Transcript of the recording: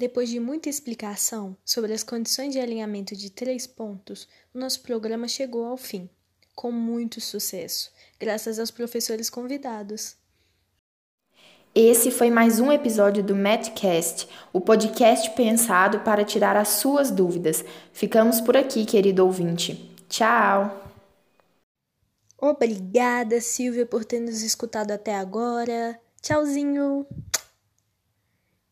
Depois de muita explicação sobre as condições de alinhamento de três pontos, o nosso programa chegou ao fim, com muito sucesso, graças aos professores convidados. Esse foi mais um episódio do Matcast, o podcast pensado para tirar as suas dúvidas. Ficamos por aqui, querido ouvinte. Tchau! Obrigada, Silvia, por ter nos escutado até agora. Tchauzinho!